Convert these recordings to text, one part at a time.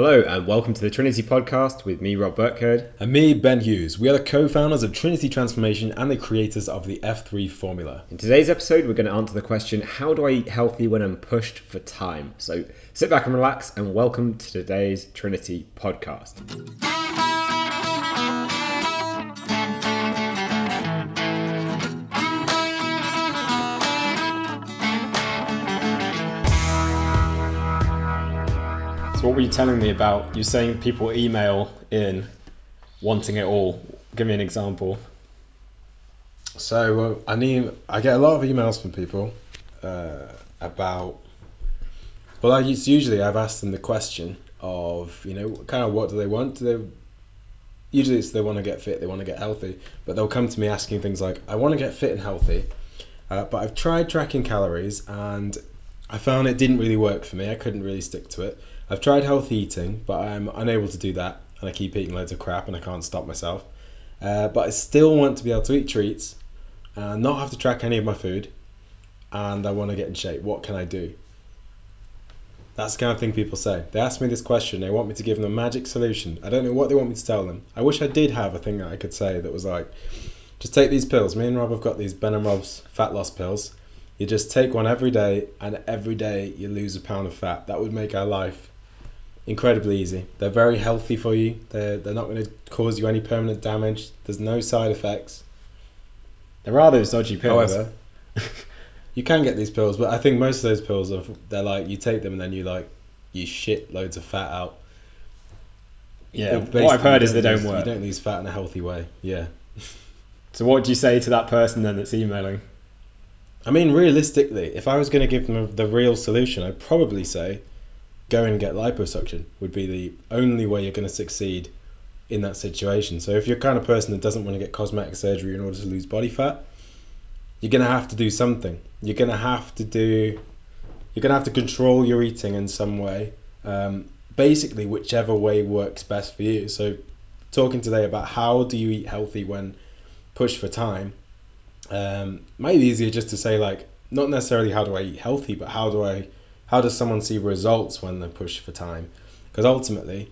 Hello, and welcome to the Trinity Podcast with me, Rob Burkherd. And me, Ben Hughes. We are the co founders of Trinity Transformation and the creators of the F3 formula. In today's episode, we're going to answer the question How do I eat healthy when I'm pushed for time? So sit back and relax, and welcome to today's Trinity Podcast. What were you telling me about? You're saying people email in wanting it all. Give me an example. So, uh, I need, I get a lot of emails from people uh, about, well, I, it's usually I've asked them the question of, you know, kind of what do they want? Do they, usually it's they want to get fit, they want to get healthy, but they'll come to me asking things like, I want to get fit and healthy, uh, but I've tried tracking calories and I found it didn't really work for me. I couldn't really stick to it. I've tried healthy eating, but I'm unable to do that, and I keep eating loads of crap, and I can't stop myself. Uh, but I still want to be able to eat treats and not have to track any of my food, and I want to get in shape. What can I do? That's the kind of thing people say. They ask me this question, they want me to give them a magic solution. I don't know what they want me to tell them. I wish I did have a thing that I could say that was like, just take these pills. Me and Rob have got these Ben and Rob's fat loss pills. You just take one every day, and every day you lose a pound of fat. That would make our life incredibly easy. They're very healthy for you. They're, they're not going to cause you any permanent damage. There's no side effects. There are those dodgy pills. However, you can get these pills, but I think most of those pills are they're like you take them and then you like you shit loads of fat out. yeah, Basically, what I've heard is they don't lose- work. You don't lose fat in a healthy way. Yeah. So, what do you say to that person then that's emailing? I mean, realistically, if I was going to give them the real solution, I'd probably say go and get liposuction would be the only way you're going to succeed in that situation. So if you're kind of person that doesn't want to get cosmetic surgery in order to lose body fat, you're going to have to do something. You're going to have to do, you're going to have to control your eating in some way. Um, basically, whichever way works best for you. So talking today about how do you eat healthy when pushed for time um, might be easier just to say like not necessarily how do I eat healthy, but how do I how does someone see results when they push for time? Because ultimately,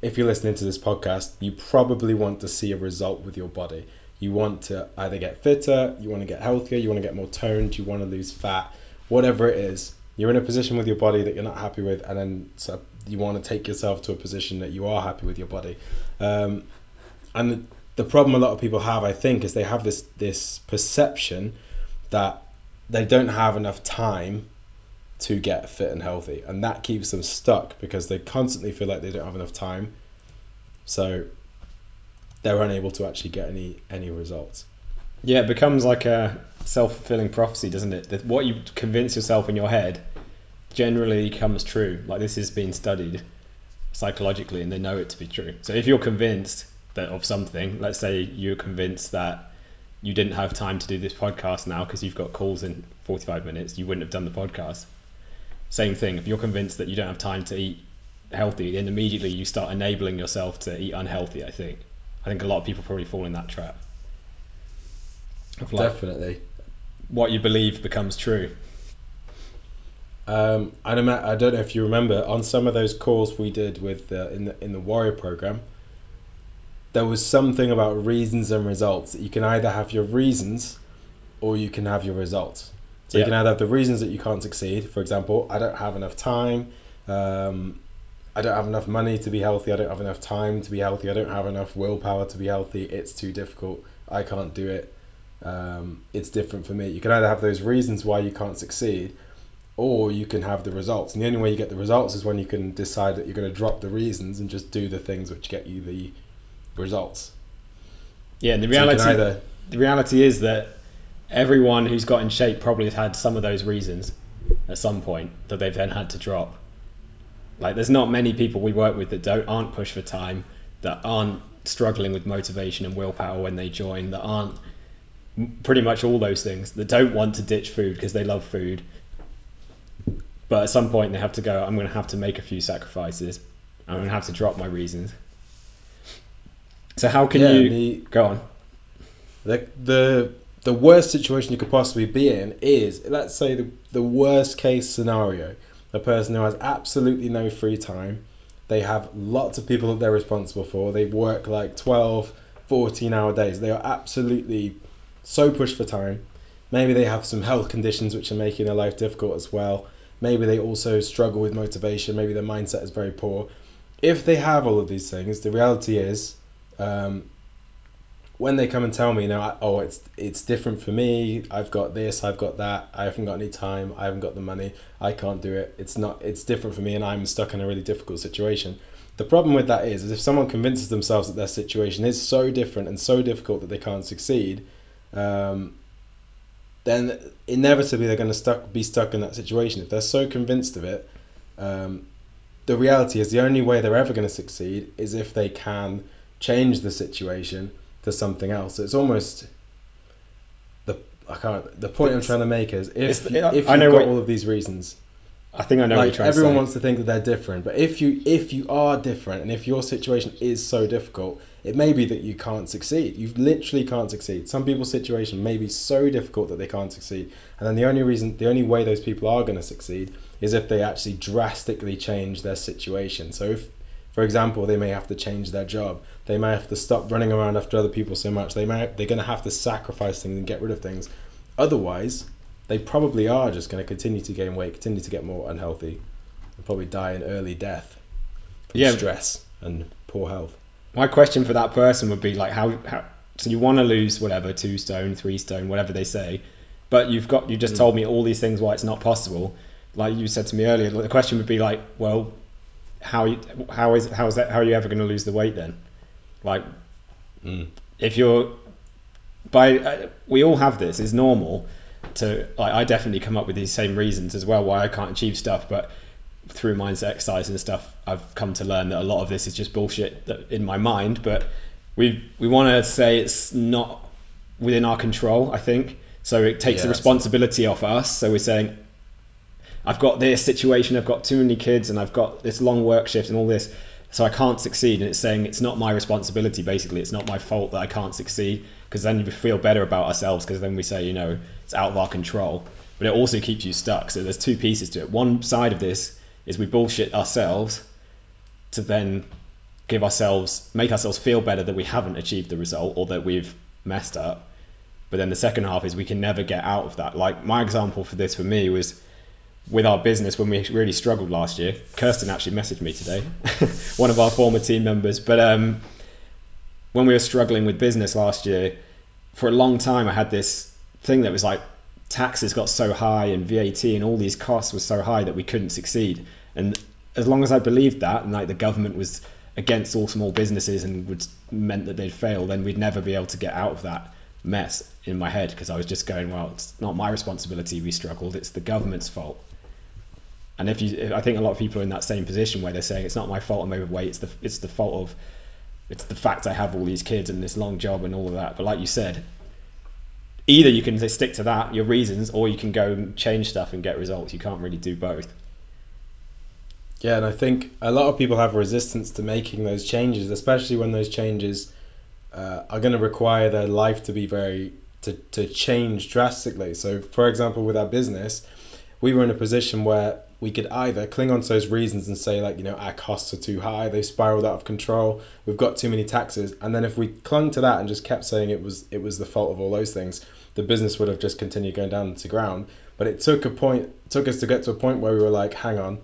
if you're listening to this podcast, you probably want to see a result with your body. You want to either get fitter, you want to get healthier, you want to get more toned, you want to lose fat, whatever it is. You're in a position with your body that you're not happy with, and then so you want to take yourself to a position that you are happy with your body. Um, and the problem a lot of people have, I think, is they have this this perception that they don't have enough time to get fit and healthy, and that keeps them stuck because they constantly feel like they don't have enough time, so they're unable to actually get any any results. Yeah, it becomes like a self fulfilling prophecy, doesn't it? That what you convince yourself in your head generally comes true. Like this has been studied psychologically and they know it to be true. So if you're convinced that of something, let's say you're convinced that you didn't have time to do this podcast now because you've got calls in 45 minutes, you wouldn't have done the podcast. Same thing, if you're convinced that you don't have time to eat healthy, then immediately you start enabling yourself to eat unhealthy, I think. I think a lot of people probably fall in that trap. Of like, Definitely. what you believe becomes true. Um, and I don't know if you remember on some of those calls we did with uh, in the in the Warrior program, there was something about reasons and results. That you can either have your reasons, or you can have your results. So Yeah. you can either have the reasons that you can't succeed. For example, I don't have enough time. Um, I don't have enough money to be healthy. I don't have enough time to be healthy. I don't have enough willpower to be healthy. It's too difficult. I can't do it. Um, it's different for me. You can either have those reasons why you can't succeed, or you can have the results. And the only way you get the results is when you can decide that you're going to drop the reasons and just do the things which get you the results. Yeah, and the So reality either the reality is that everyone who's got in shape probably has had some of those reasons at some point that they've then had to drop. Like there's not many people we work with that don't aren't pushed for time, that aren't struggling with motivation and willpower when they join, that aren't pretty much all those things, that don't want to ditch food because they love food. But at some point they have to go, I'm going to have to make a few sacrifices. I'm going to have to drop my reasons. So how can Yeah, you the- go on? the the the worst situation you could possibly be in is let's say the, the worst case scenario a person who has absolutely no free time They have lots of people that they're responsible for. They work like 12, 14 hour days. They are absolutely so pushed for time. Maybe they have some health conditions which are making their life difficult as well. Maybe they also struggle with motivation. Maybe their mindset is very poor. If they have all of these things, the reality is, um, when they come and tell me, you know, oh, it's it's different for me. I've got this, I've got that. I haven't got any time. I haven't got the money. I can't do it. It's not. It's different for me, and I'm stuck in a really difficult situation. The problem with that is, is if someone convinces themselves that their situation is so different and so difficult that they can't succeed, um, then inevitably they're going to stuck be stuck in that situation. If they're so convinced of it, um, the reality is the only way they're ever going to succeed is if they can change the situation to something else. It's almost the I can't. The point I'm trying to make is if It's- uh, if I you've know got what- all of these reasons, I think I know what like you're trying everyone to say. wants to think that they're different, but if you if you are different and if your situation is so difficult, it may be that you can't succeed. You literally can't succeed. Some people's situation may be so difficult that they can't succeed, and then the only reason, the only way those people are going to succeed is if they actually drastically change their situation. So if for example, they may have to change their job. They may have to stop running around after other people so much. They may they're going to have to sacrifice things and get rid of things. Otherwise, they probably are just going to continue to gain weight, continue to get more unhealthy, and probably die an early death from Yeah. stress and poor health. My question for that person would be like, how, how so you want to lose whatever two stone, three stone, whatever they say, but you've got you just Mm. told me all these things why it's not possible. Like you said to me earlier, the question would be like, well, how you, how is how is that how are you ever going to lose the weight then? Like Mm. if you're by uh, we all have this it's normal to like i definitely come up with these same reasons as well why i can't achieve stuff but through mindset exercise and stuff i've come to learn that a lot of this is just bullshit that, in my mind but we we want to say it's not within our control i think so it takes the responsibility off us so we're saying I've got this situation, I've got too many kids, and I've got this long work shift and all this, so I can't succeed. And it's saying it's not my responsibility, basically. It's not my fault that I can't succeed, because then we feel better about ourselves, because then we say, you know, it's out of our control. But it also keeps you stuck. So there's two pieces to it. One side of this is we bullshit ourselves to then give ourselves, make ourselves feel better that we haven't achieved the result or that we've messed up. But then the second half is we can never get out of that. Like my example for this for me was with our business when we really struggled last year. Kirsten actually messaged me today, one of our former team members. But um, when we were struggling with business last year, for a long time I had this thing that was like taxes got so high and VAT and all these costs were so high that we couldn't succeed. And as long as I believed that and like the government was against all small businesses and would meant that they'd fail, then we'd never be able to get out of that mess in my head because I was just going, well, it's not my responsibility we struggled, it's the government's fault. And if you, I think a lot of people are in that same position where they're saying it's not my fault I'm overweight, it's the it's the fault of, it's the fact I have all these kids and this long job and all of that. But like you said, either you can stick to that your reasons, or you can go and change stuff and get results. You can't really do both. Yeah, and I think a lot of people have resistance to making those changes, especially when those changes uh, are going to require their life to be very to, to change drastically. So, for example, with our business, we were in a position where we could either cling on to those reasons and say like you know our costs are too high, they've spiraled out of control, we've got too many taxes, and then if we clung to that and just kept saying it was it was the fault of all those things, the business would have just continued going down to ground. But it took a point, took us to get to a point where we were like, hang on,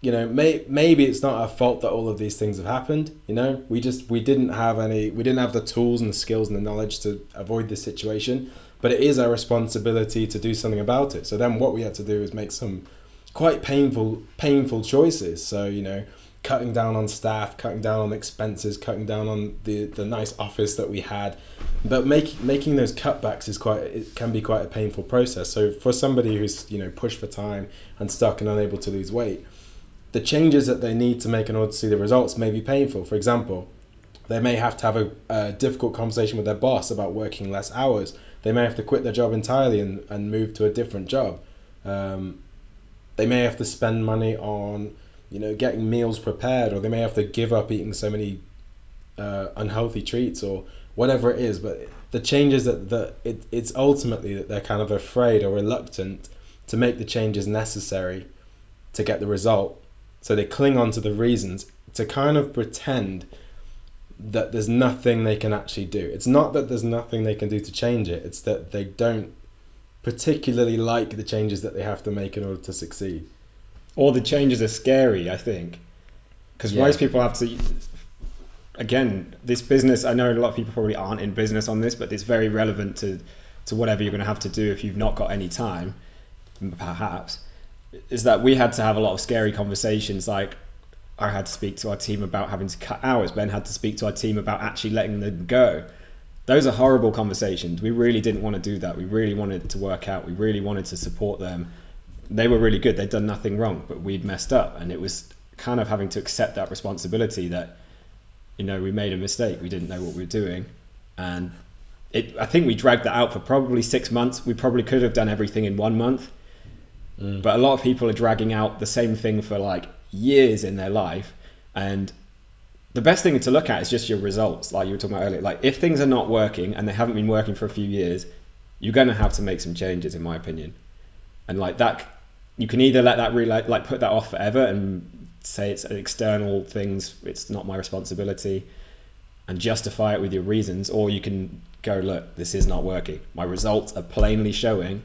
you know, may, maybe it's not our fault that all of these things have happened. You know, we just we didn't have any, we didn't have the tools and the skills and the knowledge to avoid this situation. But it is our responsibility to do something about it. So then, what we had to do is make some quite painful, painful choices. So you know, cutting down on staff, cutting down on expenses, cutting down on the the nice office that we had. But making making those cutbacks is quite it can be quite a painful process. So for somebody who's you know pushed for time and stuck and unable to lose weight the changes that they need to make in order to see the results may be painful. For example, they may have to have a, a, difficult conversation with their boss about working less hours. They may have to quit their job entirely and, and move to a different job. Um, they may have to spend money on, you know, getting meals prepared, or they may have to give up eating so many uh, unhealthy treats, or whatever it is. But the changes that, that it, it's ultimately that they're kind of afraid or reluctant to make the changes necessary to get the result So they cling on to the reasons to kind of pretend that there's nothing they can actually do. It's not that there's nothing they can do to change it, it's that they don't particularly like the changes that they have to make in order to succeed. Or the changes are scary, I think. Because Yeah. most people have to. Again, this business, I know a lot of people probably aren't in business on this, but it's very relevant to, to whatever you're going to have to do if you've not got any time, perhaps. Is that we had to have a lot of scary conversations. Like, I had to speak to our team about having to cut hours. Ben had to speak to our team about actually letting them go. Those are horrible conversations. We really didn't want to do that. We really wanted to work out. We really wanted to support them. They were really good. They'd done nothing wrong, but we'd messed up. And it was kind of having to accept that responsibility that, you know, we made a mistake. We didn't know what we were doing. And it, I think we dragged that out for probably six months. We probably could have done everything in one month. Mm. But a lot of people are dragging out the same thing for like years in their life. And the best thing to look at is just your results, like you were talking about earlier. Like if things are not working and they haven't been working for a few years, you're going to have to make some changes, in my opinion. And like that, you can either let that really like, put that off forever and say it's external things, it's not my responsibility, and justify it with your reasons, or you can go, look, this is not working. My results are plainly showing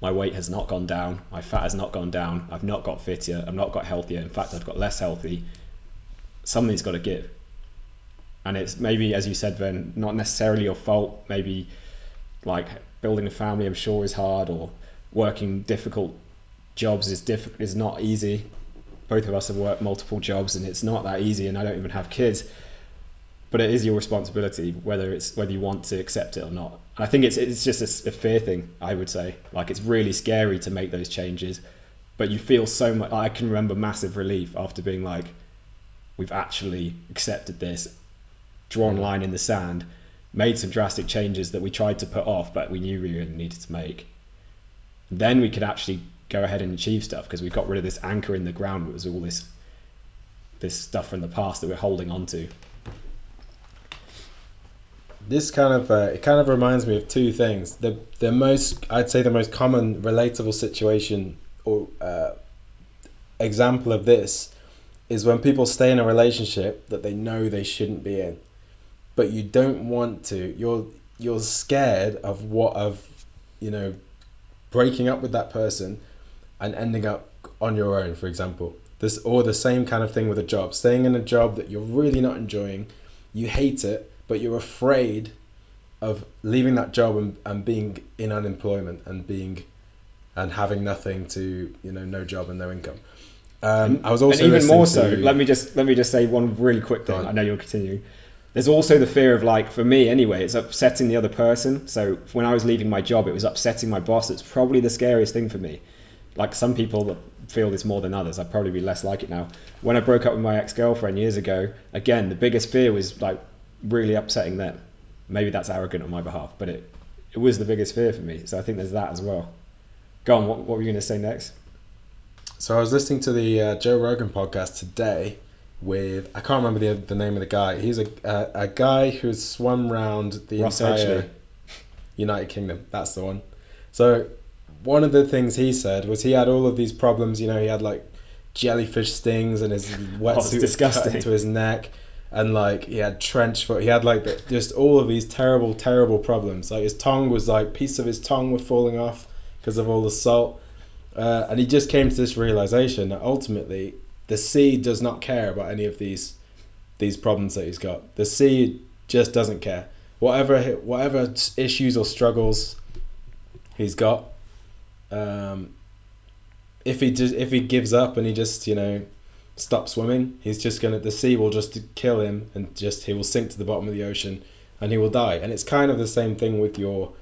my weight has not gone down, my fat has not gone down, I've not got fitter, I've not got healthier. In fact, I've got less healthy. Something's got to give. And it's maybe, as you said, then not necessarily your fault. Maybe like building a family, I'm sure, is hard, or working difficult jobs is diff- is not easy. Both of us have worked multiple jobs, and it's not that easy. And I don't even have kids, but it is your responsibility whether it's whether you want to accept it or not. And I think it's it's just a fear thing. I would say like it's really scary to make those changes, but you feel so much. I can remember massive relief after being like, we've actually accepted this, drawn a line in the sand, made some drastic changes that we tried to put off, but we knew we really needed to make. Then we could actually go ahead and achieve stuff because we got rid of this anchor in the ground. It was all this this stuff from the past that we're holding on to. This kind of uh, it kind of reminds me of two things. The the most I'd say the most common relatable situation or uh, example of this is when people stay in a relationship that they know they shouldn't be in, but you don't want to. You're you're scared of what of you know breaking up with that person and ending up on your own, for example. This or the same kind of thing with a job. Staying in a job that you're really not enjoying, you hate it, but you're afraid of leaving that job and, and being in unemployment and being and having nothing to you know no job and no income. Um, I was also and even more to, so. Let me just let me just say one really quick thing. I know you'll continue. There's also the fear of like for me anyway, it's upsetting the other person. So when I was leaving my job, it was upsetting my boss. It's probably the scariest thing for me. Like some people feel this more than others. I'd probably be less like it now. When I broke up with my ex-girlfriend years ago, again, the biggest fear was like really upsetting them. Maybe that's arrogant on my behalf, but it it was the biggest fear for me. So I think there's that as well. Go on. What, what were you going to say next? So I was listening to the uh, Joe Rogan podcast today with I can't remember the the name of the guy. He's a a, a guy who's swum round the Ross entire Edgley. United Kingdom. That's the one. So one of the things he said was he had all of these problems. You know, he had like jellyfish stings and his Oh, wetsuit was cut into his neck, and like he had trench foot. He had like the, just all of these terrible, terrible problems. Like his tongue was like piece of his tongue were falling off because of all the salt. Uh, and he just came to this realization that ultimately the sea does not care about any of these these problems that he's got. The sea just doesn't care. Whatever whatever issues or struggles he's got, um, if he just if he gives up and he just you know stops swimming, he's just gonna the sea will just kill him and just he will sink to the bottom of the ocean and he will die. And it's kind of the same thing with your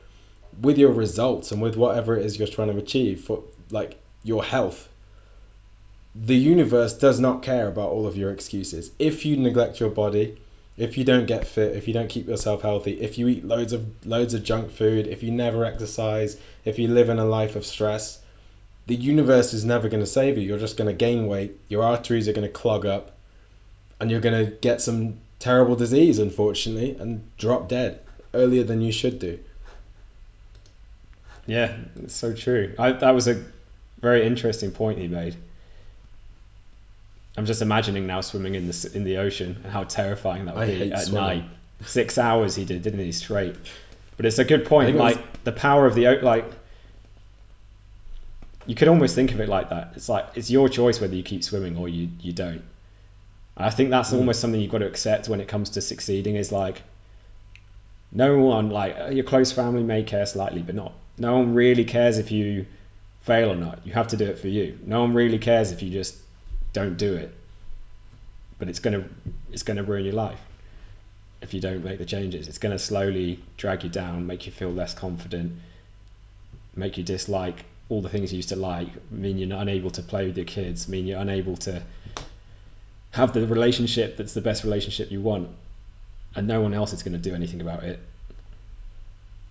with your results and with whatever it is you're trying to achieve for like your health the universe does not care about all of your excuses. If you neglect your body if you don't get fit if you don't keep yourself healthy if you eat loads of loads of junk food if you never exercise if you live in a life of stress the universe is never going to save you. You're just going to gain weight your arteries are going to clog up and you're going to get some terrible disease unfortunately and drop dead earlier than you should do. Yeah, it's so true. I, that was a very interesting point he made. I'm just imagining now swimming in the in the ocean and how terrifying that would I be at swimming. night. Six hours he did, didn't he? Straight. But it's a good point. it was- Like the power of the like. You could almost think of it like that. It's like it's your choice whether you keep swimming or you you don't. I think that's Mm. almost something you've got to accept when it comes to succeeding. Is like no one like uh, your close family may care slightly, but not. No one really cares if you fail or not. You have to do it for you. No one really cares if you just don't do it. But it's gonna it's gonna ruin your life if you don't make the changes. It's gonna slowly drag you down, make you feel less confident, make you dislike all the things you used to like, mean you're unable to play with your kids, mean you're unable to have the relationship that's the best relationship you want, and no one else is to do anything about it.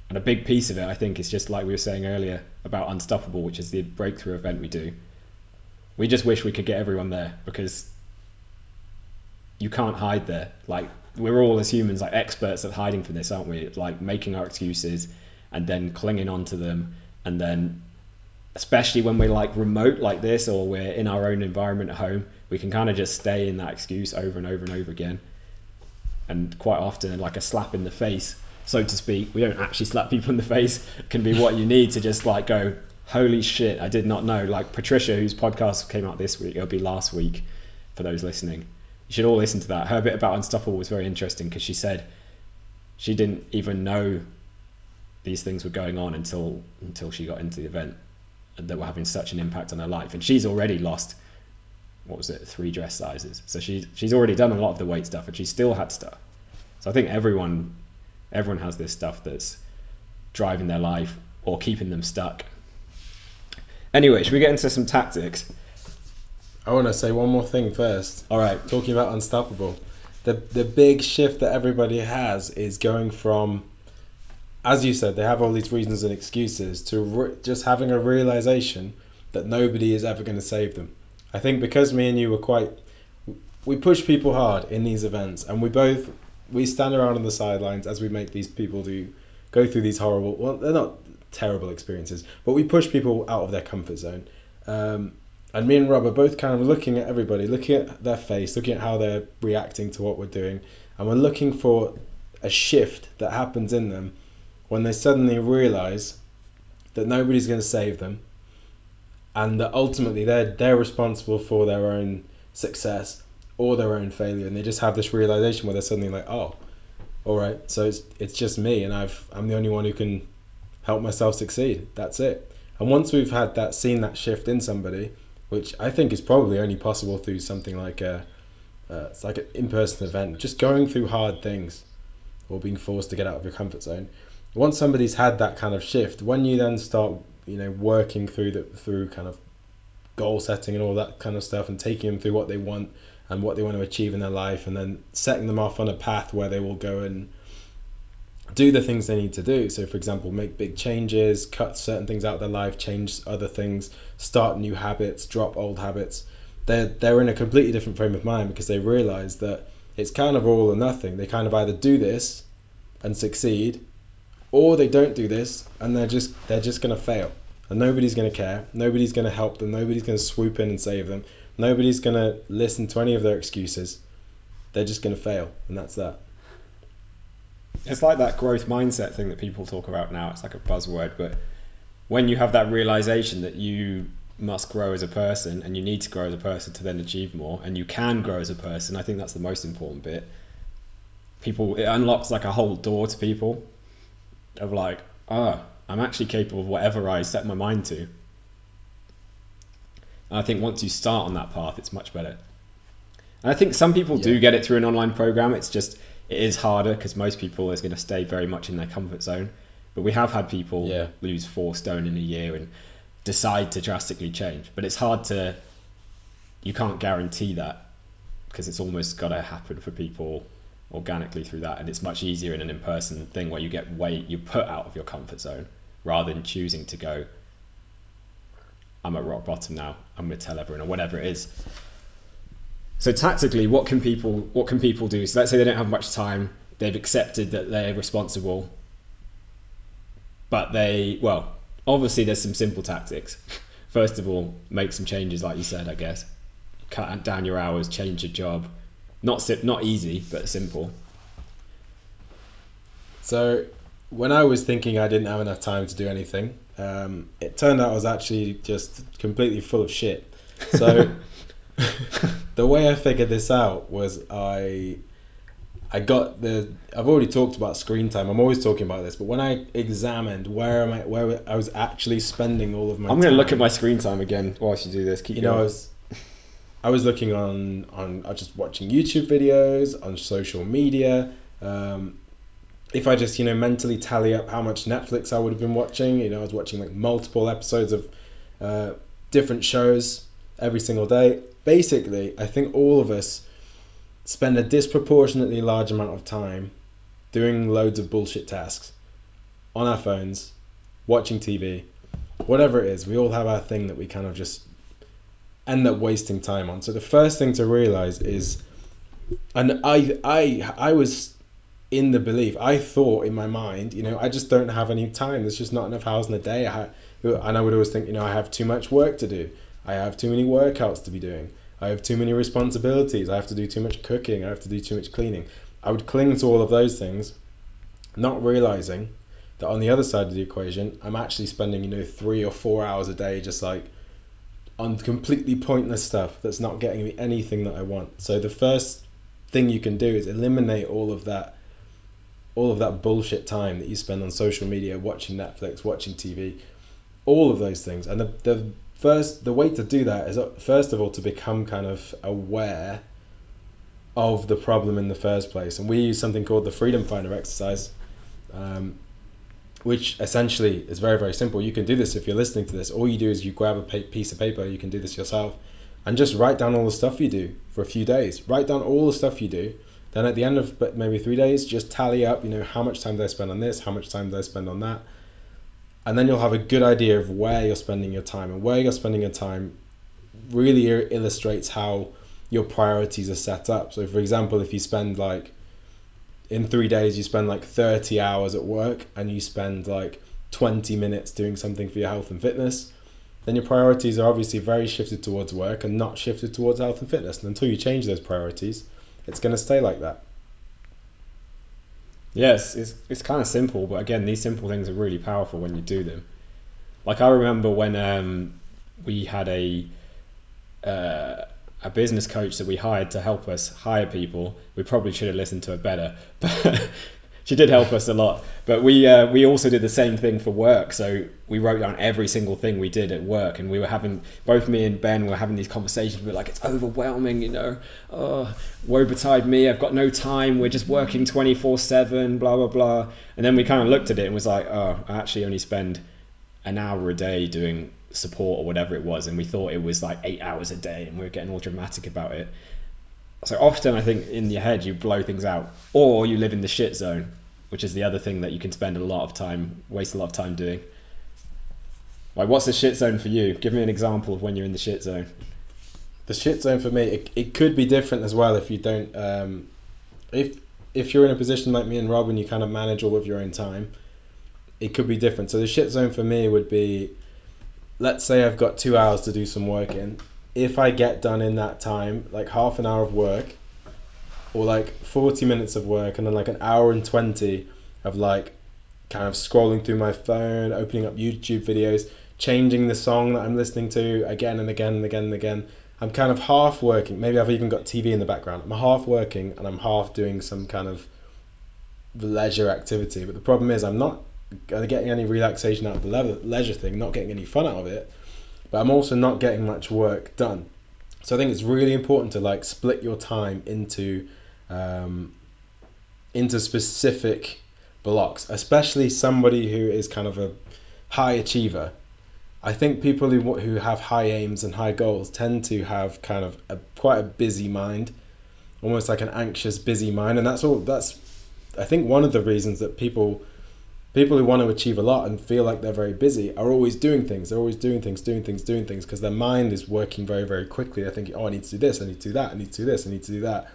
And a big piece of it, I think, is just like we were saying earlier about Unstoppable, which is the breakthrough event we do. We just wish we could get everyone there because you can't hide there. Like we're all as humans like experts at hiding from this, aren't we? Like making our excuses and then clinging on to them and then especially when we're like remote like this or we're in our own environment at home, we can kind of just stay in that excuse over and over and over again. And quite often, like a slap in the face, so to speak, we don't actually slap people in the face, can be what you need to just like go, holy shit, I did not know. Like Patricia, whose podcast came out this week, it'll be last week for those listening. You should all listen to that. Her bit about Unstoppable was very interesting because she said she didn't even know these things were going on until until she got into the event that were having such an impact on her life. And she's already lost what was it, three dress sizes. So she's she's already done a lot of the weight stuff, and she still had stuff. So I think everyone everyone has this stuff that's driving their life or keeping them stuck. Anyway, should we get into some tactics? I want to say one more thing first. All right. Talking about unstoppable, the the big shift that everybody has is going from, as you said, they have all these reasons and excuses to re- just having a realization that nobody is ever going to save them. I think because me and you were quite, we push people hard in these events, and we both we stand around on the sidelines as we make these people do go through these horrible. Well, they're not terrible experiences, but we push people out of their comfort zone. Um, and me and Rob are both kind of looking at everybody, looking at their face, looking at how they're reacting to what we're doing, and we're looking for a shift that happens in them when they suddenly realize that nobody's going to save them, and that ultimately they're they're responsible for their own success or their own failure, and they just have this realization where they're suddenly like, oh, all right, so it's it's just me, and I've I'm the only one who can help myself succeed. That's it. And once we've had that, seen that shift in somebody, which I think is probably only possible through something like a, uh, it's like an in-person event, just going through hard things, or being forced to get out of your comfort zone. Once somebody's had that kind of shift, when you then start, you know, working through the through kind of goal setting and all that kind of stuff, and taking them through what they want and what they want to achieve in their life, and then setting them off on a path where they will go and do the things they need to do. So, for example, make big changes, cut certain things out of their life, change other things, start new habits, drop old habits. They're they're in a completely different frame of mind because they realise that it's kind of all or nothing. They kind of either do this and succeed, or they don't do this and they're just they're just going to fail. And nobody's going to care. Nobody's going to help them. Nobody's going to swoop in and save them. Nobody's going to listen to any of their excuses. They're just going to fail, and that's that. It's like that growth mindset thing that people talk about now. It's like a buzzword, but when you have that realization that you must grow as a person and you need to grow as a person to then achieve more and you can grow as a person, I think that's the most important bit. People it unlocks like a whole door to people of like, ah, I'm actually capable of whatever I set my mind to. And I think once you start on that path, it's much better. And I think some people do get it through an online program. It's just it is harder because most people is going to stay very much in their comfort zone. But we have had people Yeah. lose four stone in a year and decide to drastically change. But it's hard to you can't guarantee that because it's almost got to happen for people organically through that and it's much easier in an in-person thing where you get way you put out of your comfort zone rather than choosing to go I'm at rock bottom now I'm going to tell everyone or whatever it is so tactically what can people what can people do so let's say they don't have much time they've accepted that they're responsible but they well obviously there's some simple tactics first of all make some changes like you said I guess cut down your hours, change your job. Not not easy, but simple. So, when I was thinking I didn't have enough time to do anything, um, it turned out I was actually just completely full of shit. So, the way I figured this out was I I got the I've already talked about screen time. I'm always talking about this, but when I examined where am I where I was actually spending all of my I'm going to look at my screen time again whilst you do this. Keep you know, I was I was looking on on I was just watching YouTube videos on social media. Um, if I just you know mentally tally up how much Netflix I would have been watching, you know, I was watching like multiple episodes of uh, different shows every single day. Basically, I think all of us spend a disproportionately large amount of time doing loads of bullshit tasks on our phones, watching TV, whatever it is. We all have our thing that we kind of just end up wasting time on. So the first thing to realize is, and I I I was in the belief I thought in my mind, you know, I just don't have any time. There's just not enough hours in a day. I, and I would always think, you know, I have too much work to do. I have too many workouts to be doing. I have too many responsibilities. I have to do too much cooking. I have to do too much cleaning. I would cling to all of those things, not realizing that on the other side of the equation, I'm actually spending, you know, three or four hours a day just like on completely pointless stuff that's not getting me anything that I want. So the first thing you can do is eliminate all of that all of that bullshit time that you spend on social media, watching Netflix, watching TV, all of those things. And the, the first the way to do that is uh, first of all to become kind of aware of the problem in the first place. And we use something called the Freedom Finder exercise, um, which essentially is very very simple. You can do this if you're listening to this. All you do is you grab a piece of paper. You can do this yourself, and just write down all the stuff you do for a few days. Write down all the stuff you do. Then at the end of maybe three days, just tally up. You know how much time did I spend on this? How much time did I spend on that? and then you'll have a good idea of where you're spending your time and where you're spending your time really illustrates how your priorities are set up so for example if you spend like in three days you spend like 30 hours at work and you spend like 20 minutes doing something for your health and fitness then your priorities are obviously very shifted towards work and not shifted towards health and fitness and until you change those priorities it's going to stay like that Yes, it's, it's kind of simple, but again, these simple things are really powerful when you do them. Like I remember when um, we had a uh, a business coach that we hired to help us hire people. We probably should have listened to her better, but she did help us a lot. But we uh, we also did the same thing for work. So we wrote down every single thing we did at work, and we were having both me and Ben were having these conversations. We were like, it's overwhelming, you know. Oh, woe betide me! I've got no time. We're just working twenty four seven, blah blah blah. And then we kind of looked at it and was like, oh, I actually only spend an hour a day doing support or whatever it was, and we thought it was like eight hours a day, and we were getting all dramatic about it. So often, I think in your head you blow things out, or you live in the shit zone, which is the other thing that you can spend a lot of time, waste a lot of time doing. Like, what's the shit zone for you? Give me an example of when you're in the shit zone. the shit zone for me it, it could be different as well if you don't um, if if you're in a position like me and Rob and you kind of manage all of your own time it could be different so the shit zone for me would be let's say I've got two hours to do some work in if I get done in that time like half an hour of work or like 40 minutes of work and then like an hour and 20 of like kind of scrolling through my phone opening up YouTube videos changing the song that I'm listening to again and again and again and again I'm kind of half working. Maybe I've even got TV in the background. I'm half working and I'm half doing some kind of leisure activity. But the problem is, I'm not getting any relaxation out of the leisure thing, not getting any fun out of it. But I'm also not getting much work done. So I think it's really important to like split your time into um, into specific blocks, especially somebody who is kind of a high achiever I think people who who have high aims and high goals tend to have kind of a quite a busy mind, almost like an anxious, busy mind, and that's all. That's I think one of the reasons that people people who want to achieve a lot and feel like they're very busy are always doing things. They're always doing things, doing things, doing things because their mind is working very, very quickly. They're thinking, oh, I need to do this, I need to do that, I need to do this, I need to do that.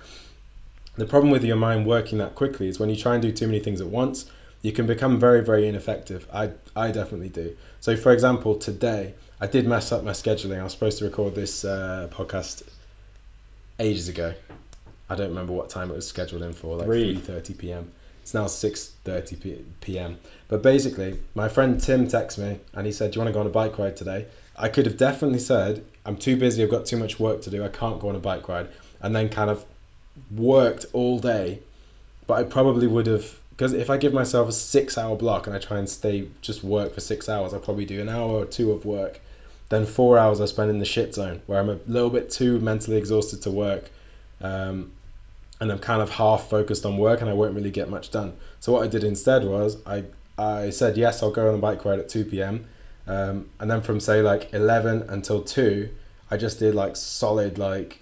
The problem with your mind working that quickly is when you try and do too many things at once, you can become very, very ineffective. I, I definitely do. So, for example, today I did mess up my scheduling. I was supposed to record this uh, podcast ages ago. I don't remember what time it was scheduled in for, like 3:30 p.m. It's now 6:30 p- p.m. But basically, my friend Tim texted me and he said, "Do you want to go on a bike ride today?" I could have definitely said, "I'm too busy. I've got too much work to do. I can't go on a bike ride," and then kind of worked all day. But I probably would have because if I give myself a six-hour block and I try and stay just work for six hours, I'll probably do an hour or two of work. Then four hours I spend in the shit zone where I'm a little bit too mentally exhausted to work. Um, and I'm kind of half focused on work and I won't really get much done. So what I did instead was I I said yes, I'll go on a bike ride at 2 p.m. Um, and then from say like 11 until 2, I just did like solid like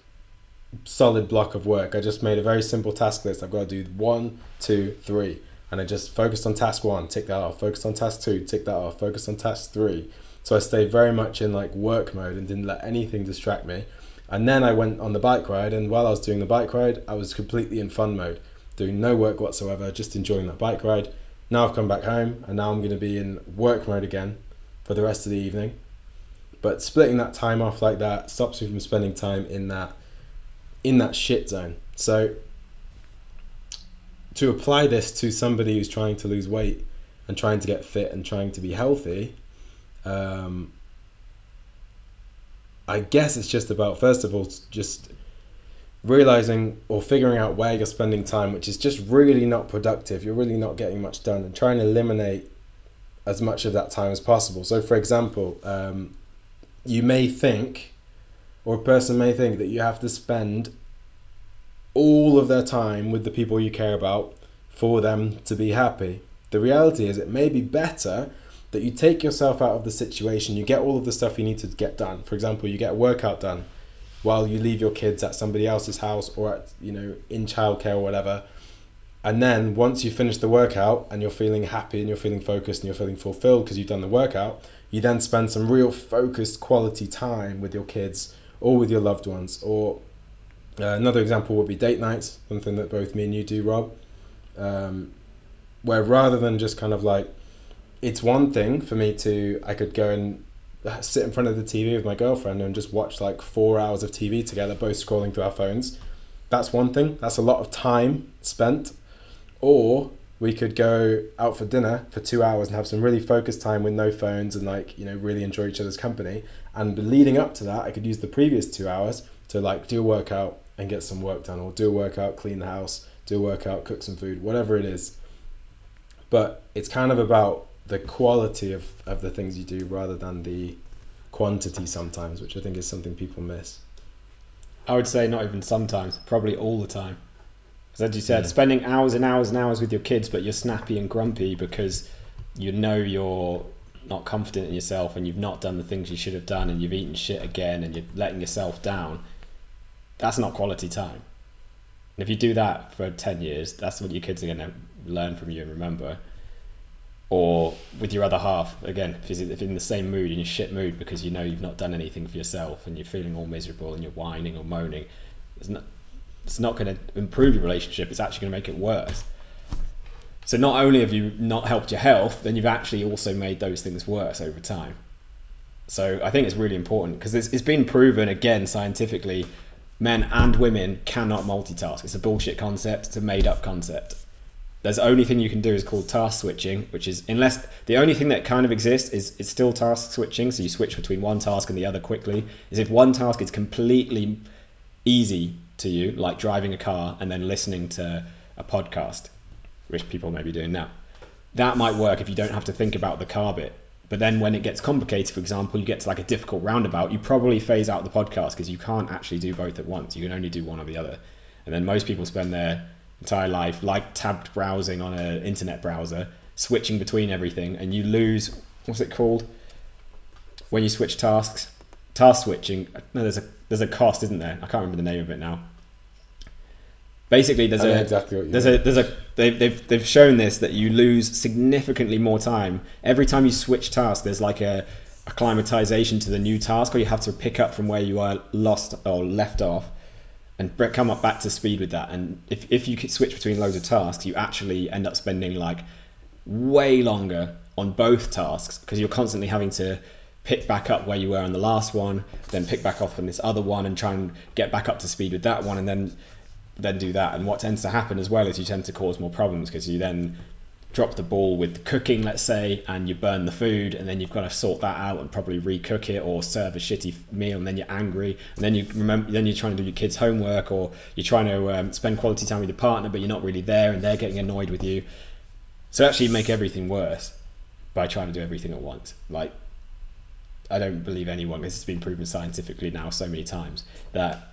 solid block of work. I just made a very simple task list. I've got to do one, two, three, and I just focused on task one, tick that off. Focused on task two, tick that off. Focused on task three. So I stayed very much in like work mode and didn't let anything distract me. And then I went on the bike ride, and while I was doing the bike ride, I was completely in fun mode, doing no work whatsoever, just enjoying that bike ride. Now I've come back home, and now I'm going to be in work mode again for the rest of the evening. But splitting that time off like that stops me from spending time in that in that shit zone. So to apply this to somebody who's trying to lose weight and trying to get fit and trying to be healthy, um, I guess it's just about first of all just realizing or figuring out where you're spending time, which is just really not productive. You're really not getting much done, and trying to eliminate as much of that time as possible. So, for example, um, you may think, or a person may think, that you have to spend all of their time with the people you care about for them to be happy. The reality is, it may be better that you take yourself out of the situation, you get all of the stuff you need to get done. For example, you get a workout done while you leave your kids at somebody else's house or at, you know, in childcare or whatever. And then once you finish the workout and you're feeling happy and you're feeling focused and you're feeling fulfilled because you've done the workout, you then spend some real focused quality time with your kids or with your loved ones. Or uh, another example would be date nights, something that both me and you do, Rob. Um, where rather than just kind of like, it's one thing for me to, I could go and sit in front of the TV with my girlfriend and just watch like four hours of TV together, both scrolling through our phones. That's one thing. That's a lot of time spent. Or we could go out for dinner for two hours and have some really focused time with no phones and like you know really enjoy each other's company. And leading up to that, I could use the previous two hours to like do a workout and get some work done, or do a workout, clean the house, do a workout, cook some food, whatever it is. But it's kind of about the quality of, of the things you do rather than the quantity sometimes, which I think is something people miss. I would say not even sometimes, probably all the time. Because as you said, Yeah. spending hours and hours and hours with your kids, but you're snappy and grumpy because you know you're not confident in yourself and you've not done the things you should have done and you've eaten shit again and you're letting yourself down. That's not quality time. And if you do that for 10 years, that's what your kids are going to learn from you and remember. Or with your other half, again, if you're in the same mood, in a shit mood because you know you've not done anything for yourself and you're feeling all miserable and you're whining or moaning, it's not, it's not going to improve your relationship, it's actually going to make it worse. So not only have you not helped your health, then you've actually also made those things worse over time. So I think it's really important because it's, it's been proven again scientifically, men and women cannot multitask. It's a bullshit concept. It's a made up concept. There's the only thing you can do is called task switching, which is unless the only thing that kind of exists is it's still task switching. So you switch between one task and the other quickly. Is if one task is completely easy to you, like driving a car and then listening to a podcast, which people may be doing now. That might work if you don't have to think about the car bit. But then when it gets complicated, for example, you get to like a difficult roundabout, you probably phase out the podcast because you can't actually do both at once. You can only do one or the other. And then most people spend their entire life like tabbed browsing on an internet browser, switching between everything, and you lose what's it called when you switch tasks? Task switching. No, there's a there's a cost, isn't there? I can't remember the name of it now. Basically, there's a exactly there's mean. a there's a they've, they've they've shown this that you lose significantly more time every time you switch tasks. There's like a acclimatization to the new task, or you have to pick up from where you are lost or left off, and come up back to speed with that. And if if you switch between loads of tasks, you actually end up spending like way longer on both tasks because you're constantly having to pick back up where you were on the last one, then pick back off on this other one, and try and get back up to speed with that one, and then then do that. And what tends to happen as well is you tend to cause more problems because you then drop the ball with cooking, let's say, and you burn the food, and then you've got to sort that out and probably recook it or serve a shitty meal, and then you're angry, and then you remember, then you're trying to do your kids' homework, or you're trying to um, spend quality time with your partner, but you're not really there, and they're getting annoyed with you. So actually, you make everything worse by trying to do everything at once. Like, I don't believe anyone. This has been proven scientifically now so many times that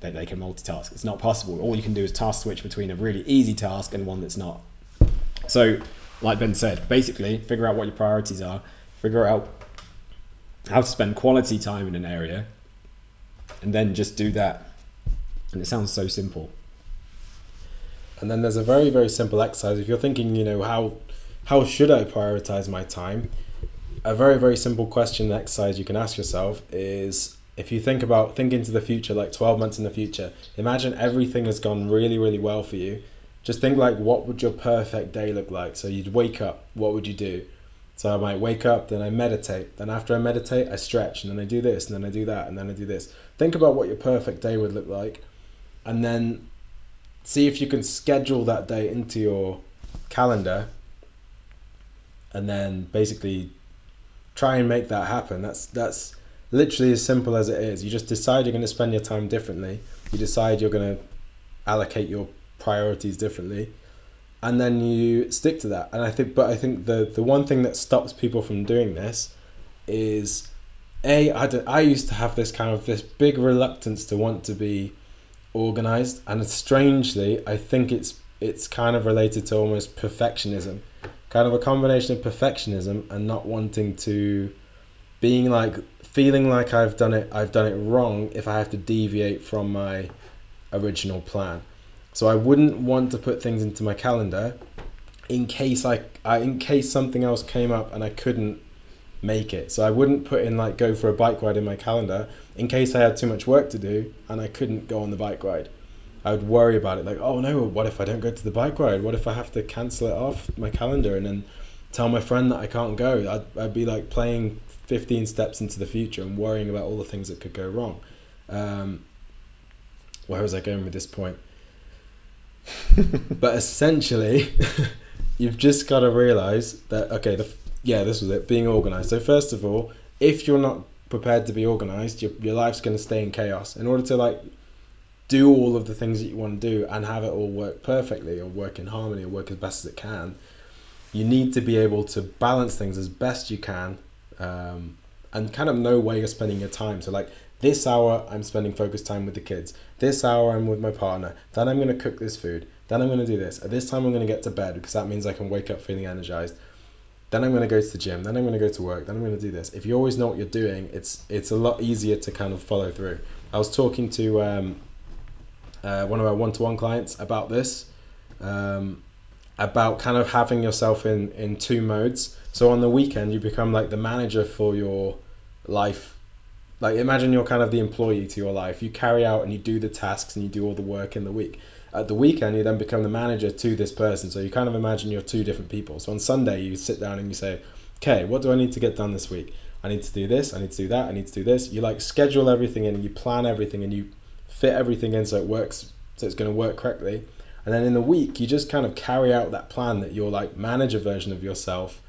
that they can multitask. It's not possible. All you can do is task switch between a really easy task and one that's not. So, like Ben said, basically figure out what your priorities are, figure out how to spend quality time in an area, and then just do that. And it sounds so simple. And then there's a very very simple exercise. If you're thinking, you know, how how should I prioritize my time? A very very simple question exercise you can ask yourself is if you think about think into the future like 12 months in the future imagine everything has gone really really well for you just think like what would your perfect day look like? So you'd wake up what would you do? So i might wake up then i meditate. Then after i meditate i stretch and then i do this and then i do that and then i do this. Think about what your perfect day would look like and then see if you can schedule that day into your calendar and then basically try and make that happen. That's that's literally as simple as it is. You just decide you're going to spend your time differently. You decide you're going to allocate your priorities differently and then you stick to that. And i think but i think the the one thing that stops people from doing this is a I, I used to have this kind of this big reluctance to want to be organized and strangely i think it's it's kind of related to almost perfectionism. Kind of a combination of perfectionism and not wanting to being like feeling like i've done it i've done it wrong if i have to deviate from my original plan so I wouldn't want to put things into my calendar in case I, I in case something else came up and I couldn't make it. So I wouldn't put in like go for a bike ride in my calendar in case I had too much work to do and I couldn't go on the bike ride. I would worry about it like, oh no, what if I don't go to the bike ride? What if I have to cancel it off my calendar and then tell my friend that I can't go? I'd, I'd be like playing 15 steps into the future and worrying about all the things that could go wrong. Um, where was I going with this point? but essentially, you've just got to realize that okay, the, yeah, this was it, being organized. So first of all, if you're not prepared to be organized, your your life's going to stay in chaos. In order to like do all of the things that you want to do and have it all work perfectly or work in harmony or work as best as it can, you need to be able to balance things as best you can um, and kind of know where you're spending your time. So like this hour I'm spending focused time with the kids. This hour I'm with my partner. Then I'm going to cook this food. Then I'm going to do this. At this time I'm going to get to bed because that means I can wake up feeling energized. Then I'm going to go to the gym. Then I'm going to go to work. Then I'm going to do this. If you always know what you're doing, it's it's a lot easier to kind of follow through. I was talking to um, uh, one of our one-to-one clients about this, um, about kind of having yourself in in two modes. So on the weekend you become like the manager for your life like imagine you're kind of the employee to your life. You carry out and you do the tasks and you do all the work in the week. At the weekend, you then become the manager to this person. So you kind of imagine you're two different people. So on Sunday, you sit down and you say, okay, what do I need to get done this week? I need to do this. I need to do that. I need to do this. You like schedule everything in and you plan everything and you fit everything in so it works. So it's going to work correctly. And then in the week, you just kind of carry out that plan that your like manager version of yourself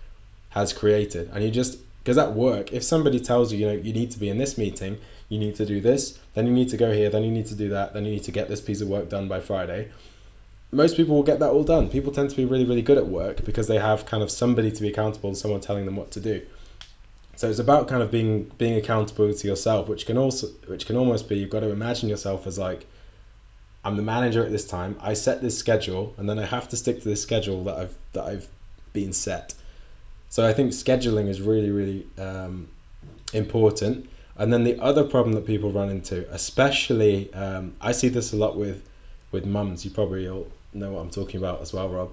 has created, and you just because at work, if somebody tells you, you know, you need to be in this meeting, you need to do this, then you need to go here, then you need to do that, then you need to get this piece of work done by Friday. Most people will get that all done. People tend to be really, really good at work because they have kind of somebody to be accountable someone telling them what to do. So it's about kind of being being accountable to yourself, which can also which can almost be you've got to imagine yourself as like I'm the manager at this time. I set this schedule, and then I have to stick to this schedule that I've that I've been set. So I think scheduling is really, really um, important. And then the other problem that people run into, especially, um, I see this a lot with with mums. You probably all know what I'm talking about as well, Rob.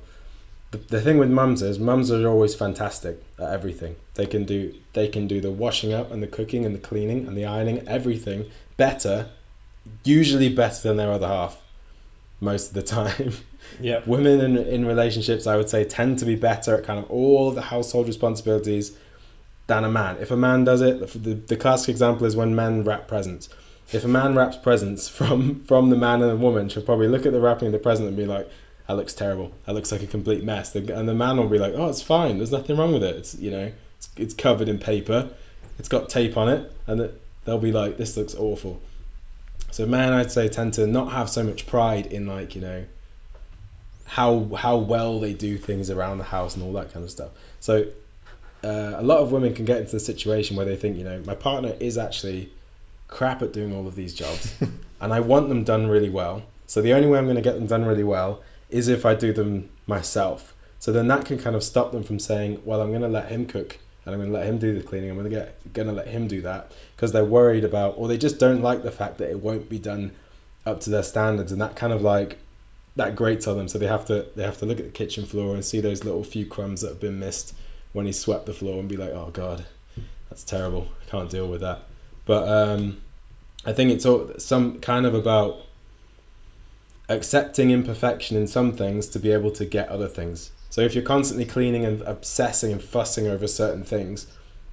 The, the thing with mums is mums are always fantastic at everything. They can do they can do the washing up and the cooking and the cleaning and the ironing, everything better, usually better than their other half most of the time. Yeah. Women in, in relationships, I would say, tend to be better at kind of all the household responsibilities than a man. If a man does it, the, the, the classic example is when men wrap presents. If a man wraps presents from from the man and the woman, she'll probably look at the wrapping of the present and be like, "That looks terrible. That looks like a complete mess." The- And the man will be like, "Oh, it's fine. There's nothing wrong with it. It's you know, it's, it's covered in paper. It's got tape on it." And it, they'll be like, "This looks awful." So men, I'd say, tend to not have so much pride in like you know how how well they do things around the house and all that kind of stuff. So uh, a lot of women can get into the situation where they think, you know, my partner is actually crap at doing all of these jobs, and I want them done really well. So the only way I'm going to get them done really well is if I do them myself. So then that can kind of stop them from saying, well, I'm going to let him cook and I'm going to let him do the cleaning. I'm going to get going to let him do that because they're worried about, or they just don't like the fact that it won't be done up to their standards, and that kind of like that grates on them. So they have to they have to look at the kitchen floor and see those little few crumbs that have been missed when he swept the floor and be like, oh god, that's terrible. I can't deal with that. But um, I think it's all some kind of about accepting imperfection in some things to be able to get other things. So if you're constantly cleaning and obsessing and fussing over certain things,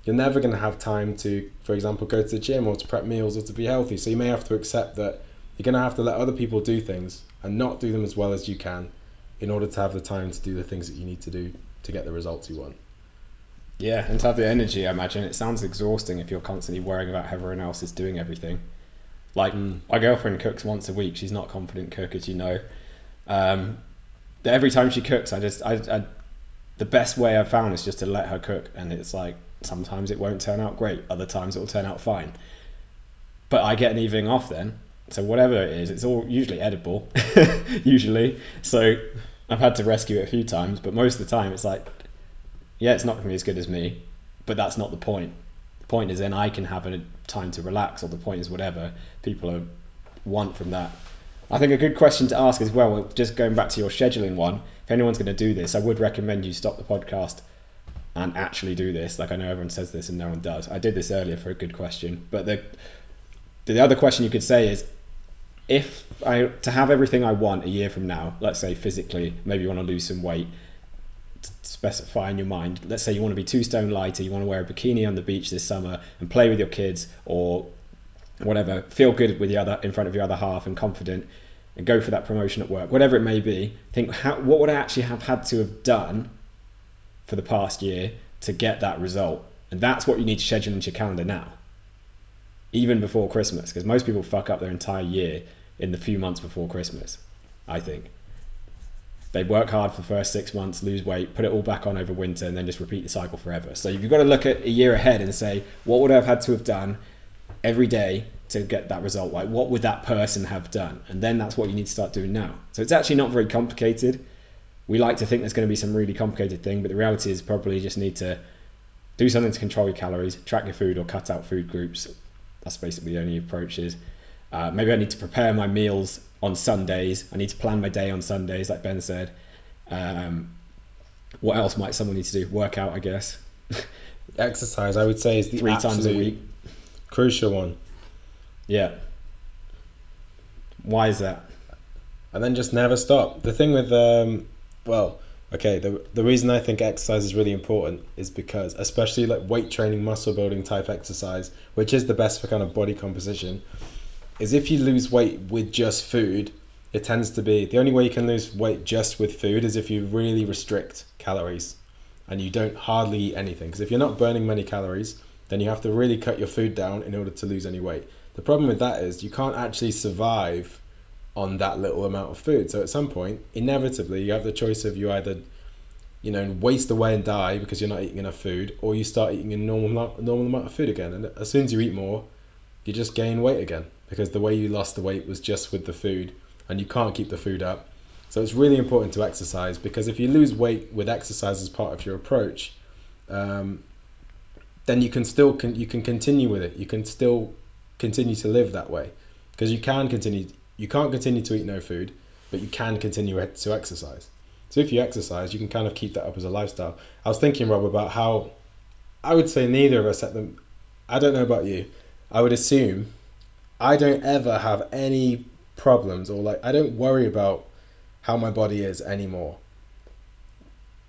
you're never going to have time to, for example, go to the gym or to prep meals or to be healthy. So you may have to accept that you're going to have to let other people do things and not do them as well as you can in order to have the time to do the things that you need to do to get the results you want. Yeah, and to have the energy, I imagine it sounds exhausting if you're constantly worrying about how everyone else is doing everything. Like Mm. my girlfriend cooks once a week. She's not a confident cook, as you know. Um, every time she cooks, I just, I, I, the best way I've found is just to let her cook, and it's like sometimes it won't turn out great, other times it will turn out fine. But I get an evening off then, so whatever it is, it's all usually edible, usually. So I've had to rescue it a few times, but most of the time it's like, yeah, it's not going to be as good as me, but that's not the point. The point is then I can have a time to relax, or the point is whatever people are, want from that. I think a good question to ask as well, just going back to your scheduling one, if anyone's going to do this, I would recommend you stop the podcast and actually do this. Like I know everyone says this and no one does. I did this earlier for a good question, but the the other question you could say is if I to have everything I want a year from now, let's say physically, maybe you want to lose some weight, specify in your mind. Let's say you want to be two stone lighter, you want to wear a bikini on the beach this summer and play with your kids or whatever, feel good with the other in front of your other half and confident and go for that promotion at work, whatever it may be. Think how, what would I actually have had to have done for the past year to get that result? And that's what you need to schedule into your calendar now, even before Christmas, because most people fuck up their entire year in the few months before Christmas. I think they work hard for the first six months, lose weight, put it all back on over winter, and then just repeat the cycle forever. So you've got to look at a year ahead and say, what would I have had to have done every day to get that result? Like, what would that person have done? And then that's what you need to start doing now. So it's actually not very complicated. We like to think there's going to be some really complicated thing, but the reality is probably just need to do something to control your calories, track your food, or cut out food groups. That's basically the only approaches. Uh, maybe I need to prepare my meals on Sundays. I need to plan my day on Sundays, like Ben said. Um, what else might someone need to do? Work out, I guess. Exercise, I would say, is the Three times a week. crucial one. Yeah. Why is that? and then just never stop. The thing with um, well, okay, the the reason I think exercise is really important is because especially like weight training, muscle building type exercise, which is the best for kind of body composition, is if you lose weight with just food, it tends to be the only way you can lose weight just with food is if you really restrict calories and you don't hardly eat anything. Because if you're not burning many calories, then you have to really cut your food down in order to lose any weight. The problem with that is you can't actually survive on that little amount of food. So at some point, inevitably, you have the choice of you either, you know, waste away and die because you're not eating enough food, or you start eating a normal normal amount of food again. And as soon as you eat more, you just gain weight again because the way you lost the weight was just with the food, and you can't keep the food up. So it's really important to exercise because if you lose weight with exercise as part of your approach, um, then you can still con- you can continue with it. You can still continue to live that way because you can continue. You can't continue to eat no food, but you can continue to exercise. So if you exercise, you can kind of keep that up as a lifestyle. I was thinking, Rob, about how I would say neither of us at them. I don't know about you. I would assume I don't ever have any problems or like I don't worry about how my body is anymore.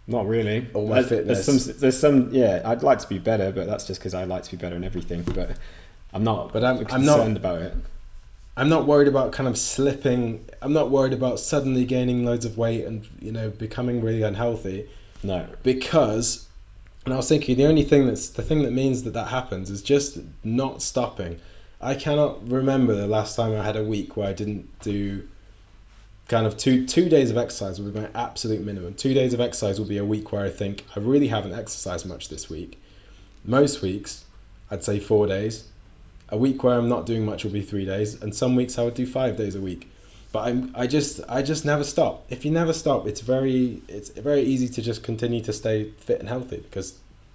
Not really. Or my There's- fitness. There's some, there's some, yeah. I'd like to be better, but that's just because I like to be better in everything. But I'm not. But I'm- I'm concerned not- about it. I'm not worried about kind of slipping. I'm not worried about suddenly gaining loads of weight and you know becoming really unhealthy No. because. And I was thinking the only thing that's the thing that means that that happens is just not stopping. I cannot remember the last time I had a week where I didn't do kind of two two days of exercise would be my absolute minimum. Two days of exercise will be a week where I think I really haven't exercised much this week. Most weeks, I'd say four days. A week where I'm not doing much will be three days, and some weeks I would do five days a week. But I'm I just I just never stop. If you never stop, it's very it's very easy to just continue to stay fit and healthy because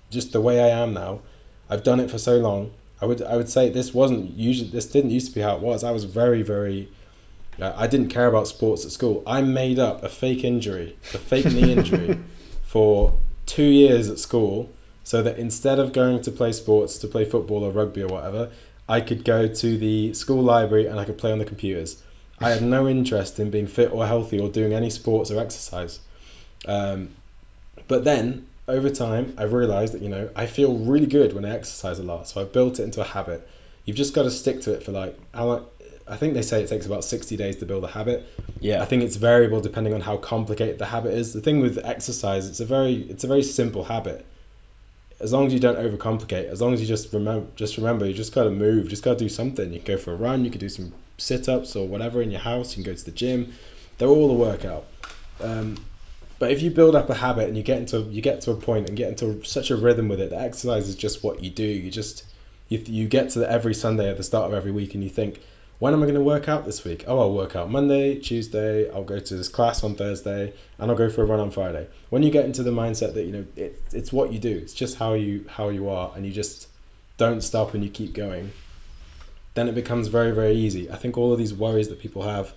just the way I am now, I've done it for so long. I would I would say this wasn't usually this didn't used to be how it was. I was very very uh, I didn't care about sports at school. I made up a fake injury, a fake knee injury, for two years at school, so that instead of going to play sports, to play football or rugby or whatever, I could go to the school library and I could play on the computers. I had no interest in being fit or healthy or doing any sports or exercise. Um, but then over time, I realised that you know I feel really good when I exercise a lot, so I've built it into a habit. You've just got to stick to it for like how. I think they say it takes about 60 days to build a habit. Yeah. I think it's variable depending on how complicated the habit is. The thing with exercise, it's a very it's a very simple habit. As long as you don't overcomplicate, as long as you just remember just remember you just gotta move, just gotta do something. You can go for a run, you can do some sit ups or whatever in your house, you can go to the gym. They're all a workout. Um, but if you build up a habit and you get into you get to a point and get into such a rhythm with it, that exercise is just what you do. You just you, you get to the, every Sunday at the start of every week and you think, when am I going to work out this week? Oh, I'll work out Monday, Tuesday. I'll go to this class on Thursday, and I'll go for a run on Friday. When you get into the mindset that you know it, it's what you do, it's just how you how you are, and you just don't stop and you keep going, then it becomes very very easy. I think all of these worries that people have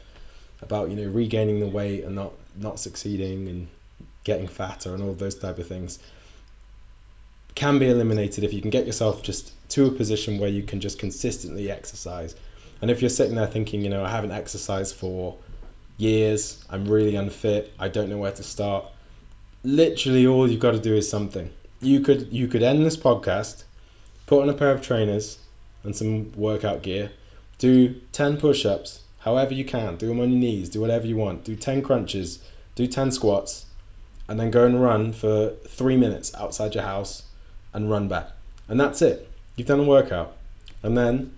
about you know regaining the weight and not not succeeding and getting fatter and all those type of things can be eliminated if you can get yourself just to a position where you can just consistently exercise. And if you're sitting there thinking, you know, I haven't exercised for years, I'm really unfit, I don't know where to start, literally all you've got to do is something. You could you could end this podcast, put on a pair of trainers and some workout gear, do 10 push-ups, however you can, do them on your knees, do whatever you want, do 10 crunches, do 10 squats, and then go and run for 3 minutes outside your house and run back. And that's it. You've done a workout. And then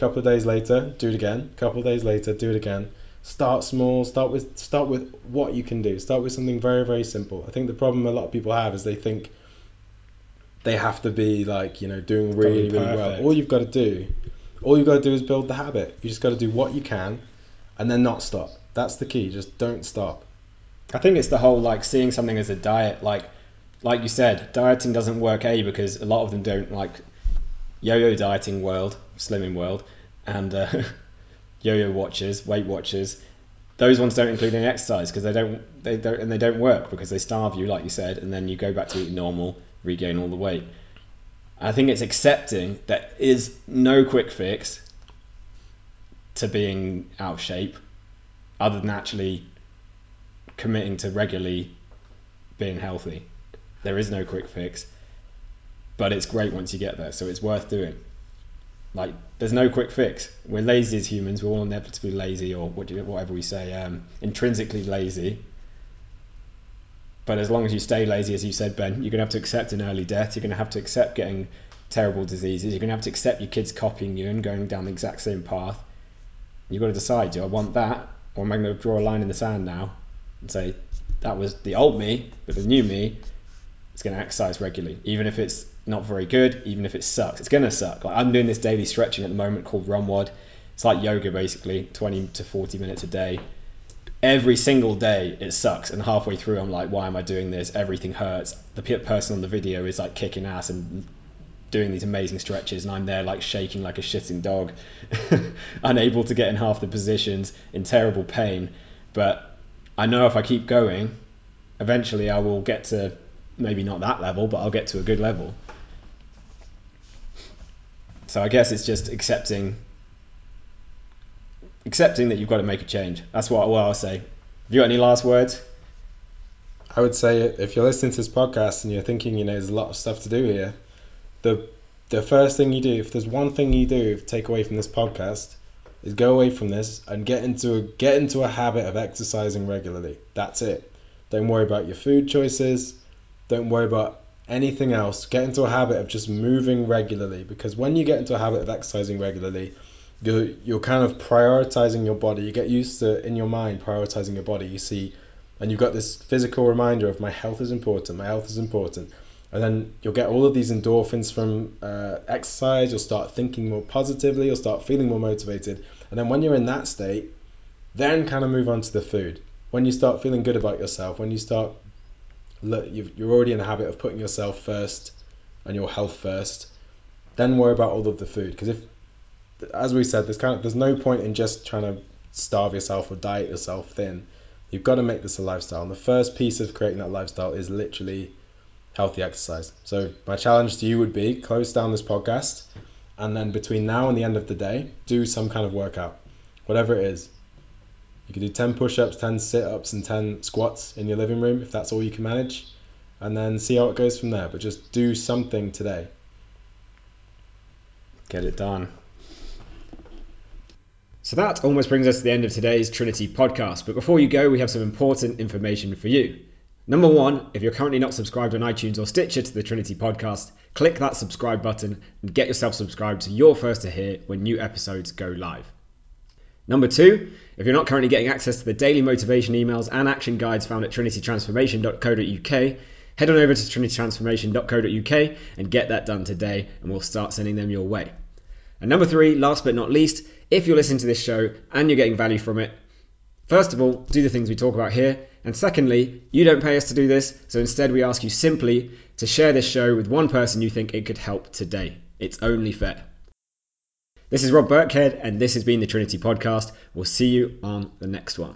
couple of days later, do it again. Couple of days later, do it again. Start small. Start with start with what you can do. Start with something very very simple. I think the problem a lot of people have is they think they have to be like you know doing really really well. All you've got to do, all you've got to do is build the habit. You just got to do what you can, and then not stop. That's the key. Just don't stop. I think it's the whole like seeing something as a diet, like like you said, dieting doesn't work a because a lot of them don't like yo-yo dieting world, slimming world, and uh, yo-yo watchers, Weight Watchers. Those ones don't include any exercise because they don't they don't and they don't work because they starve you, like you said, and then you go back to eating normal, regain all the weight. I think it's accepting that is no quick fix to being out of shape, other than actually committing to regularly being healthy. There is no quick fix, but it's great once you get there, so it's worth doing. Like, there's no quick fix. We're lazy as humans. We're all inevitably lazy, or whatever we say, um, intrinsically lazy. But as long as you stay lazy, as you said, Ben, you're going to have to accept an early death. You're going to have to accept getting terrible diseases. You're going to have to accept your kids copying you and going down the exact same path. You've got to decide: do I want that, or am I going to draw a line in the sand now and say that was the old me, but the new me is going to exercise regularly, even if it's not very good, even if it sucks. It's to suck. Like I'm doing this daily stretching at the moment called ROMWOD. It's like yoga basically, 20 to 40 minutes a day. Every single day it sucks, and halfway through I'm like, why am I doing this? Everything hurts. The person on the video is like kicking ass and doing these amazing stretches, and I'm there like shaking like a shitting dog, unable to get in half the positions, in terrible pain. But I know if I keep going, eventually I will get to maybe not that level, but I'll get to a good level. So I guess it's just accepting accepting that you've got to make a change. That's what, what I'll say. Have you got any last words? I would say if you're listening to this podcast and you're thinking, you know, there's a lot of stuff to do here, the the first thing you do, if there's one thing you do take away from this podcast, is go away from this and get into a get into a habit of exercising regularly. That's it. Don't worry about your food choices. Don't worry about anything else. Get into a habit of just moving regularly because when you get into a habit of exercising regularly, you're, you're kind of prioritizing your body. You get used to in your mind prioritizing your body. You see, and you've got this physical reminder of my health is important. My health is important and then you'll get all of these endorphins from uh, exercise you'll start thinking more positively you'll start feeling more motivated and then when you're in that state then kind of move on to the food when you start feeling good about yourself when you start look you're already in the habit of putting yourself first and your health first then worry about all of the food because if as we said there's kind of there's no point in just trying to starve yourself or diet yourself thin you've got to make this a lifestyle and the first piece of creating that lifestyle is literally healthy exercise. So my challenge to you would be close down this podcast and then between now and the end of the day, do some kind of workout. Whatever it is. You can do 10 push-ups, 10 sit-ups and 10 squats in your living room if that's all you can manage and then see how it goes from there, but just do something today. Get it done. So that almost brings us to the end of today's Trinity podcast. But before you go, we have some important information for you. Number one, if you're currently not subscribed on iTunes or Stitcher to the Trinity podcast, click that subscribe button and get yourself subscribed so you're first to hear when new episodes go live. Number two, if you're not currently getting access to the daily motivation emails and action guides found at trinitytransformation.co.uk, head on over to trinitytransformation.co.uk and get that done today, and we'll start sending them your way. And number three, last but not least, if you're listening to this show and you're getting value from it, first of all, do the things we talk about here and secondly, you don't pay us to do this, so instead we ask you simply to share this show with one person you think it could help today. It's only fair. This is Rob Burkhead, and this has been the Trinity Podcast. We'll see you on the next one.